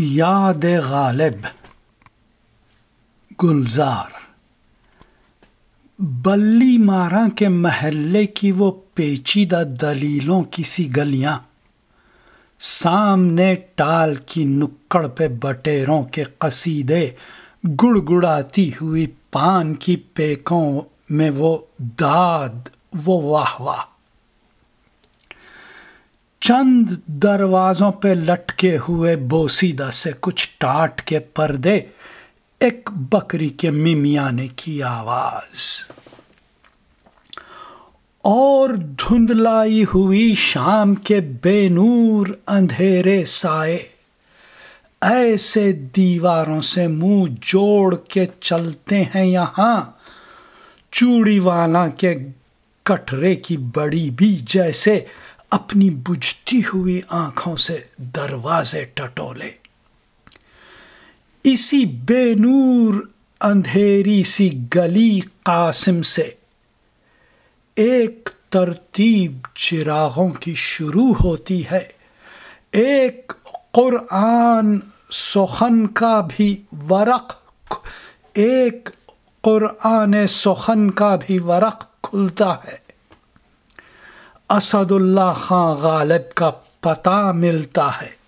याद गालिब गुलजार बल्ली मारा के महल्ले की वो पेचीदा दलीलों की सी गलियाँ सामने टाल की नुक्कड़ पे बटेरों के कसीदे गुड़गुड़ाती हुई पान की पेकों में वो दाद वो वाह वाह चंद दरवाजों पे लटके हुए बोसीदा से कुछ टाट के पर्दे एक बकरी के मिमियाने की आवाज़। और धुंधलाई हुई शाम के बेनूर अंधेरे साए, ऐसे दीवारों से मुँह जोड़ के चलते हैं यहाँ, चूड़ी वाला के कटरे की बड़ी भी जैसे अपनी बुझती हुई आँखों से दरवाजे टटोले। इसी बेनूर अंधेरी सी गली कासिम से एक तरतीब चिरागों की शुरू होती है। एक कुरान सुखन का भी वरक एक कुरान सुखन का भी वरक खुलता है। असदुल्ला खां गालिब का पता मिलता है।